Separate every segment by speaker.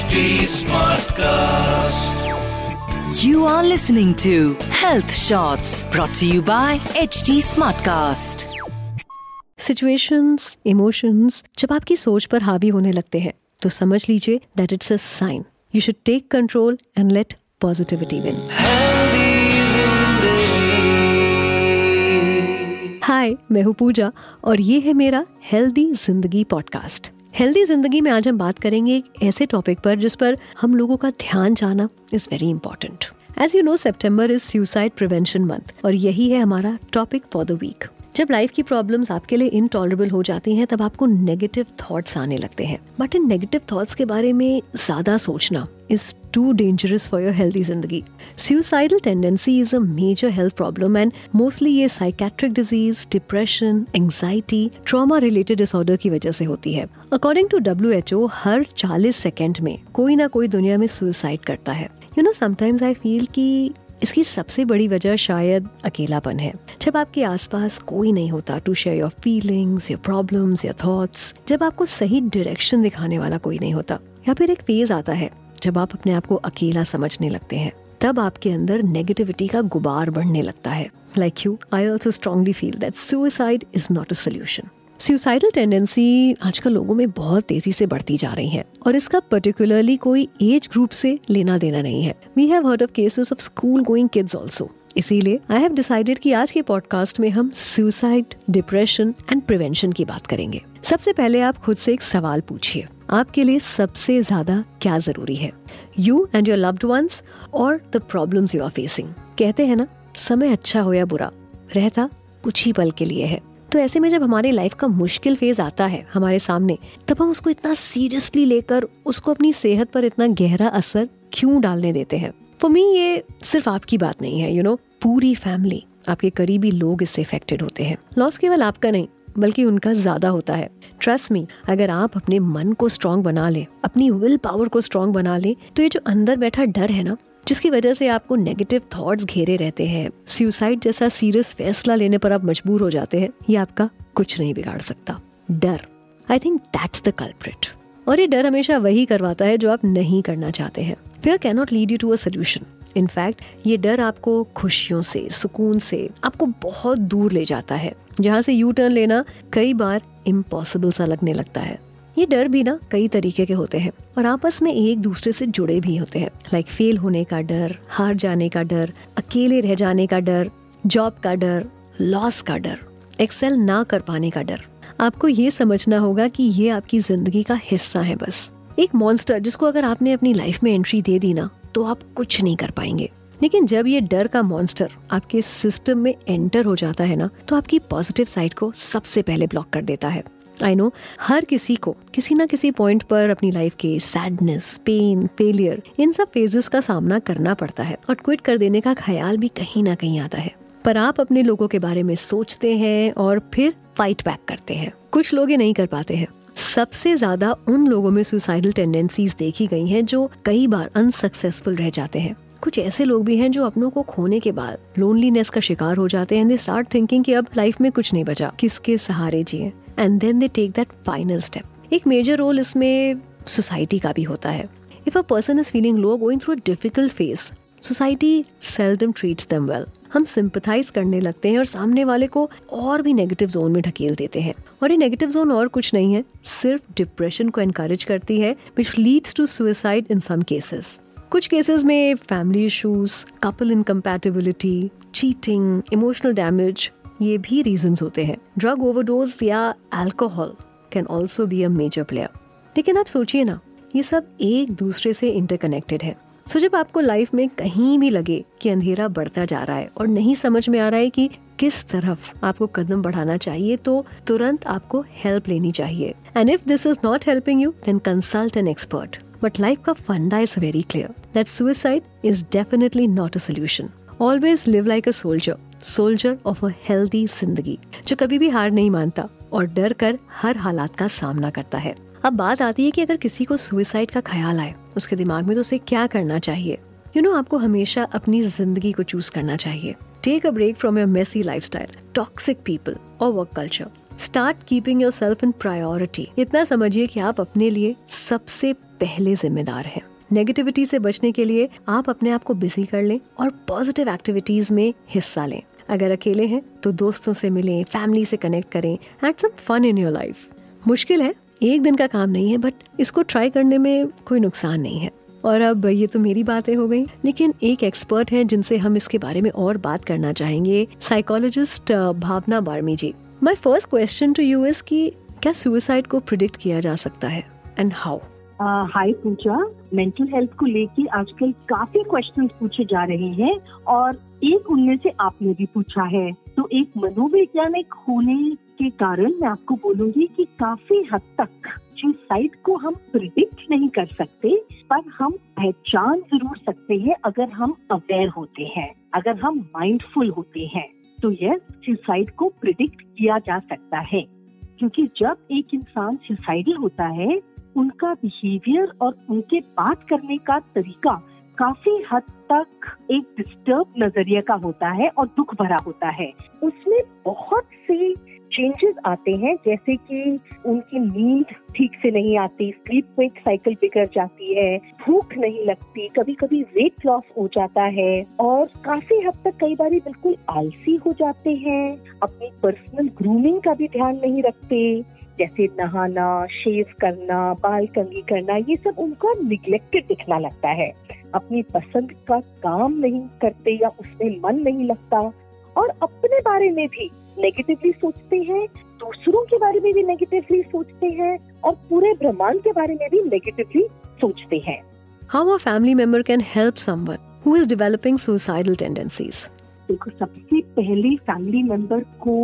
Speaker 1: HD Smartcast.
Speaker 2: You are listening to Health Shots brought to you by HD Smartcast.
Speaker 3: Situations emotions जब आपकी सोच पर हावी होने लगते हैं तो समझ लीजिए that it's a sign you should take control and let positivity win hi मैं हूँ पूजा और ये है मेरा हेल्दी ज़िंदगी पॉडकास्ट हेल्दी ज़िंदगी में आज हम बात करेंगे एक ऐसे टॉपिक पर जिस पर हम लोगों का ध्यान जाना is very important as you know September is suicide prevention month और यही है हमारा टॉपिक फॉर द वीक जब लाइफ की प्रॉब्लम्स आपके लिए इनटॉलरेबल हो जाती हैं, तब आपको नेगेटिव थॉट्स आने लगते हैं। बट इन नेगेटिव थॉट्स के बारे में ज़्यादा सोचना is too dangerous for your healthy ज़िंदगी। Suicidal tendency is a major health problem and mostly ये psychiatric disease depression anxiety trauma related disorder की वजह से होती है। According to W H O her 40 second में कोई ना कोई दुनिया में सुसाइड करता है। You know sometimes I feel कि इसकी सबसे बड़ी वजह शायद अकेलापन है। जब आपके आसपास कोई नहीं होता to share your feelings your problems your thoughts जब आपको सही डायरेक्शन दिखाने वाला कोई नहीं होता, या फिर एक फ़ेज़ आता है, जब आप अपने आप को अकेला समझने लगते हैं, तब आपके अंदर नेगेटिविटी का गुबार बढ़ने लगता है। Like you I also strongly feel that suicide is not a solution suicidal tendency आजकल लोगों में बहुत तेज़ी से बढ़ती जा रही है और इसका पर्टिकुलरली कोई एज ग्रुप से लेना देना नहीं है। We have heard of cases of school going kids also इसीलिए आई हैव डिसाइडेड कि आज के पॉडकास्ट में हम सुसाइड डिप्रेशन एंड प्रिवेंशन की बात करेंगे। सबसे पहले आप खुद से एक सवाल पूछिए। आपके लिए सबसे ज़्यादा क्या ज़रूरी है? You and your loved ones और the problems you are facing कहते हैं ना, समय अच्छा हो या बुरा, रहता कुछ ही पल के लिए है। तो ऐसे में जब हमारी लाइफ का मुश्किल फ़ेज़ आता है हमारे सामने तब हम उसको इतना सीरियसली लेकर उसको अपनी सेहत पर इतना गहरा असर क्यों डालने देते हैं? फॉर मी ये सिर्फ़ आपकी बात नहीं है यू you नो know, पूरी फैमिली आपके करीबी लोग इससे इफेक्टेड होते हैं। लॉस केवल आपका नहीं बल्कि उनका ज़्यादा होता है। ट्रस्ट मी अगर आप अपने मन को स्ट्रांग बना ले अपनी विल पावर को स्ट्रांग बना ले तो ये जो अंदर बैठा डर है ना जिसकी वजह से आपको नेगेटिव थॉट्स घेरे रहते हैं। सुसाइड जैसा सीरियस फैसला लेने पर आप मजबूर हो जाते हैं, ये आपका कुछ नहीं बिगाड़ सकता। डर। I think that's the culprit और ये डर हमेशा वही करवाता है जो आप नहीं करना चाहते हैं। Fear cannot lead you to a solution in fact ये डर आपको खुशियों से, सुकून से, आपको बहुत दूर ले जाता है। जहाँ से यू टर्न लेना कई बार इम्पॉसिबल सा लगने लगता है। ये डर भी ना कई तरीके के होते हैं और आपस में एक दूसरे से जुड़े भी होते हैं। लाइक like फेल होने का डर, हार जाने का डर, अकेले रह जाने का डर जॉब का डर लॉस का डर एक्सेल ना कर पाने का डर। आपको ये समझना होगा कि ये आपकी ज़िंदगी का हिस्सा है बस। एक मॉन्स्टर जिसको अगर आपने अपनी लाइफ में एंट्री दे दी ना तो आप कुछ नहीं कर पाएँगे। लेकिन जब ये डर का मॉन्स्टर आपके सिस्टम में एंटर हो जाता है ना तो आपकी पॉजिटिव साइड को सबसे पहले ब्लॉक कर देता है। आई नो हर किसी को, किसी ना किसी पॉइंट पर अपनी लाइफ के सैडनेस पेन फेलियर इन सब फेजेस का सामना करना पड़ता है और क्विट कर देने का ख्याल भी कहीं ना कहीं आता है। पर आप अपने लोगों के बारे में सोचते हैं और फिर फाइट बैक करते हैं। कुछ लोग ये नहीं कर पाते हैं। सबसे ज़्यादा उन लोगों में सुसाइडल टेंडेंसीज देखी गई हैं जो कई बार अनसक्सेसफुल रह जाते हैं। कुछ ऐसे लोग भी हैं जो अपनों को खोने के बाद लोनलीनेस का शिकार हो जाते हैं। दे स्टार्ट थिंकिंग कि अब लाइफ में कुछ नहीं बचा। किसके सहारे जिए? And then they take that final step एक मेजर रोल इसमें सोसाइटी का भी होता है. If a person is feeling low going through a difficult phase society seldom treats them well हम सिंपथाइज करने लगते हैं और सामने वाले को और भी नेगेटिव जोन में ढकेल देते हैं. और ये नेगेटिव जोन और कुछ नहीं है, सिर्फ़ डिप्रेशन को एनकरेज करती है which leads to suicide in some cases कुछ केसेस में family issues couple incompatibility cheating emotional damage ये भी रीजन होते हैं। ड्रग ओवरडोज या alcohol can also be a major player लेकिन आप सोचिए ना, ये सब एक दूसरे से इंटरकनेक्टेड है। सो जब आपको लाइफ में कहीं भी लगे कि अंधेरा बढ़ता जा रहा है और नहीं समझ में आ रहा है कि किस तरफ़ आपको कदम बढ़ाना चाहिए तो तुरंत आपको हेल्प लेनी चाहिए। And if this is not helping you then consult an expert but life का फंडा is very clear that suicide is definitely not a solution always live like a soldier soldier of a healthy ज़िंदगी जो कभी भी हार नहीं मानता और डर कर हर हालात का सामना करता है। अब बात आती है कि अगर किसी को सुइसाइड का ख्याल आए उसके दिमाग में तो उसे क्या करना चाहिए? यू you नो know, आपको हमेशा अपनी ज़िंदगी को चूज़ करना चाहिए। Take a break from your messy lifestyle toxic people और work culture start keeping yourself in priority इतना समझिए कि आप अपने लिए सबसे पहले जिम्मेदार हैं। नेगेटिविटी से बचने के लिए आप अपने आप को बिज़ी कर लें और पॉजिटिव एक्टिविटीज़ में हिस्सा लें। अगर अकेले हैं तो दोस्तों से मिलें फैमिली से कनेक्ट करें and some fun in your life मुश्किल है, एक दिन का काम नहीं है बट इसको ट्राई करने में कोई नुकसान नहीं है। और अब ये तो मेरी बातें हो गई, लेकिन एक एक्सपर्ट हैं जिनसे हम इसके बारे में और बात करना चाहेंगे psychologist Bhavna Barmi ji. My first question to you is कि क्या सुसाइड को प्रिडिक्ट किया जा सकता है? And how
Speaker 4: hi Pooja. Mental health को लेके आजकल काफ़ी क्वेश्चंस पूछे जा रहे हैं और एक उनमें से आपने भी पूछा है। तो एक मनोवैज्ञानिक होने के कारण मैं आपको बोलूँगी कि काफ़ी हद तक सुसाइड को हम प्रिडिक्ट नहीं कर सकते, पर हम पहचान ज़रूर सकते हैं अगर हम अवेयर होते हैं, अगर हम माइंडफुल होते हैं। तो यस सुसाइड को प्रिडिक्ट किया जा सकता है। क्योंकि जब एक इंसान सुसाइडल होता है, उनका बिहेवियर और उनके बात करने का तरीका काफ़ी हद तक एक डिस्टर्ब नज़रिया का होता है और दुख भरा होता है। उसमें बहुत से चेंजेस आते हैं, जैसे कि उनकी नींद ठीक से नहीं आती स्लीप वेक साइकिल बिगड़ जाती है, भूख नहीं लगती कभी कभी वेट लॉस हो जाता है और काफ़ी हद तक कई बार बिल्कुल आलसी हो जाते हैं, अपनी पर्सनल ग्रूमिंग का भी ध्यान नहीं रखते, जैसे नहाना शेव करना, बाल कंगी करना, ये सब उनका निग्लेक्टेड दिखना लगता है। अपनी पसंद का काम नहीं करते या उसमें मन नहीं लगता और अपने बारे में भी नेगेटिवली सोचते हैं दूसरों के बारे में भी नेगेटिवली सोचते हैं और पूरे ब्रह्मांड के बारे में भी नेगेटिवली सोचते हैं।
Speaker 3: How a family member can help someone who is developing suicidal tendencies
Speaker 4: देखो सबसे पहले फैमिली मेंबर को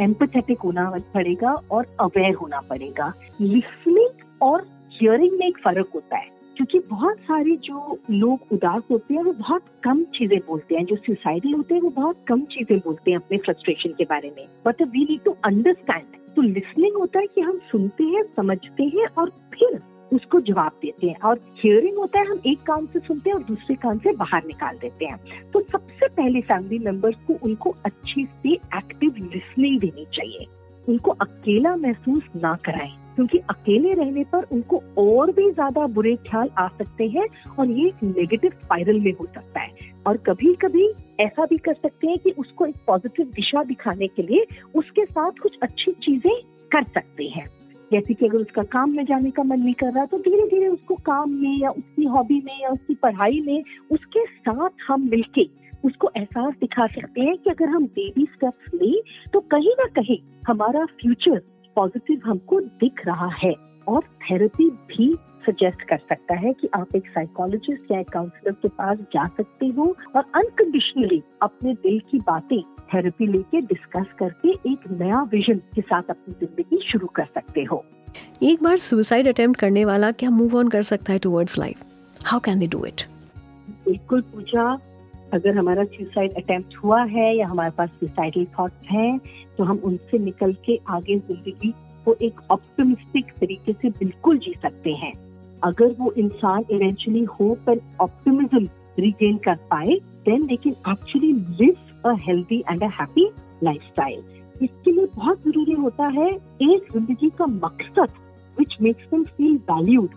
Speaker 4: एम्पथेटिक होना पड़ेगा और अवेयर होना पड़ेगा। लिसनिंग और हियरिंग में एक फ़र्क होता है। क्योंकि बहुत सारे जो लोग उदास होते हैं, वो बहुत कम चीज़ें बोलते हैं। जो सुसाइडल होते हैं, वो बहुत कम चीज़ें बोलते हैं अपने फ्रस्ट्रेशन के बारे में। But we need to understand तो लिसनिंग होता है कि हम सुनते हैं, समझते हैं और फिर उसको जवाब देते हैं। और हियरिंग होता है, हम एक कान से सुनते हैं और दूसरे कान से बाहर निकाल देते हैं। तो सबसे पहले फैमिली मेंबर्स को उनको अच्छी से एक्टिव लिसनिंग देनी चाहिए। उनको अकेला महसूस ना कराएँ। क्योंकि अकेले रहने पर उनको और भी ज़्यादा बुरे ख्याल आ सकते हैं और ये एक नेगेटिव स्पाइरल में हो सकता है। और कभी कभी ऐसा भी कर सकते हैं कि उसको एक पॉजिटिव दिशा दिखाने के लिए उसके साथ कुछ अच्छी चीज़ें कर सकते हैं। जैसे कि अगर उसका काम में जाने का मन नहीं कर रहा तो धीरे धीरे उसको काम में या उसकी हॉबी में या उसकी पढ़ाई में उसके साथ हम मिलके उसको एहसास दिखा सकते हैं कि अगर हम बेबी स्टेप्स लें तो कहीं ना कहीं हमारा फ्यूचर पॉजिटिव हमको दिख रहा है और थेरेपी भी सजेस्ट कर सकता है कि आप एक साइकोलॉजिस्ट या एक काउंसलर के पास जा सकते हो और अनकंडीशनली अपने दिल की बातें थेरेपी लेके डिस्कस करके एक नया विजन के साथ अपनी ज़िंदगी शुरू कर सकते हो।
Speaker 3: एक बार सुसाइड अटेम्प्ट करने वाला क्या मूव ऑन कर सकता है towards life how can they do it
Speaker 4: बिल्कुल पूजा अगर हमारा सुसाइड अटेम्प्ट हुआ है या हमारे पास सुसाइडल थॉट्स हैं तो हम उनसे निकल के आगे ज़िंदगी को एक ऑप्टिमिस्टिक तरीके से बिल्कुल जी सकते हैं। अगर वो इंसान eventually hope and optimism regain कर पाए then they can actually live a healthy and a happy lifestyle इसके लिए बहुत ज़रूरी होता है एक ज़िंदगी का मकसद which makes them feel valued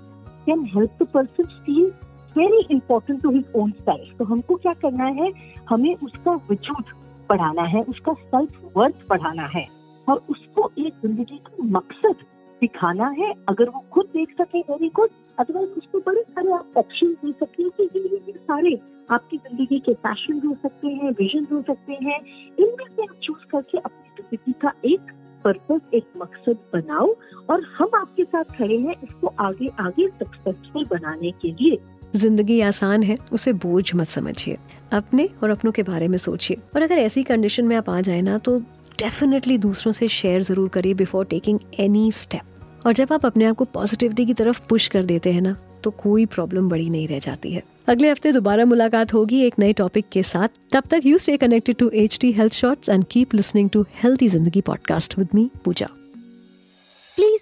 Speaker 4: can help the person feel very important to his own self तो हमको क्या करना है? हमें उसका वजूद बढ़ाना है, उसका सेल्फ वर्थ बढ़ाना है। और उसको एक ज़िंदगी का मकसद दिखाना है। अगर वो खुद देख सके वेरी गुड अदरवाइज़ उसको बड़े सारे आप ऑप्शन दे सकते हैं कि ये ये सारे आपकी ज़िंदगी के पैशन हो सकते हैं विजन हो सकते हैं। इनमें से आप चूज़ करके अपनी ज़िंदगी का एक पर्पस एक मकसद बनाओ। और हम आपके साथ खड़े हैं इसको आगे आगे सक्सेसफुल बनाने के लिए।
Speaker 3: ज़िंदगी आसान है, उसे बोझ मत समझिए। अपने और अपनों के बारे में सोचिए। और अगर ऐसी कंडीशन में आप आ जाए ना तो डेफिनेटली दूसरों से शेयर ज़रूर करिए बिफोर टेकिंग एनी स्टेप और जब आप अपने आप को पॉजिटिविटी की तरफ़ पुश कर देते हैं ना तो कोई प्रॉब्लम बड़ी नहीं रह जाती है। अगले हफ़्ते दोबारा मुलाकात होगी एक नए टॉपिक के साथ। तब तक you stay connected to H T health shorts and keep listening to healthy ज़िंदगी podcast with me Pooja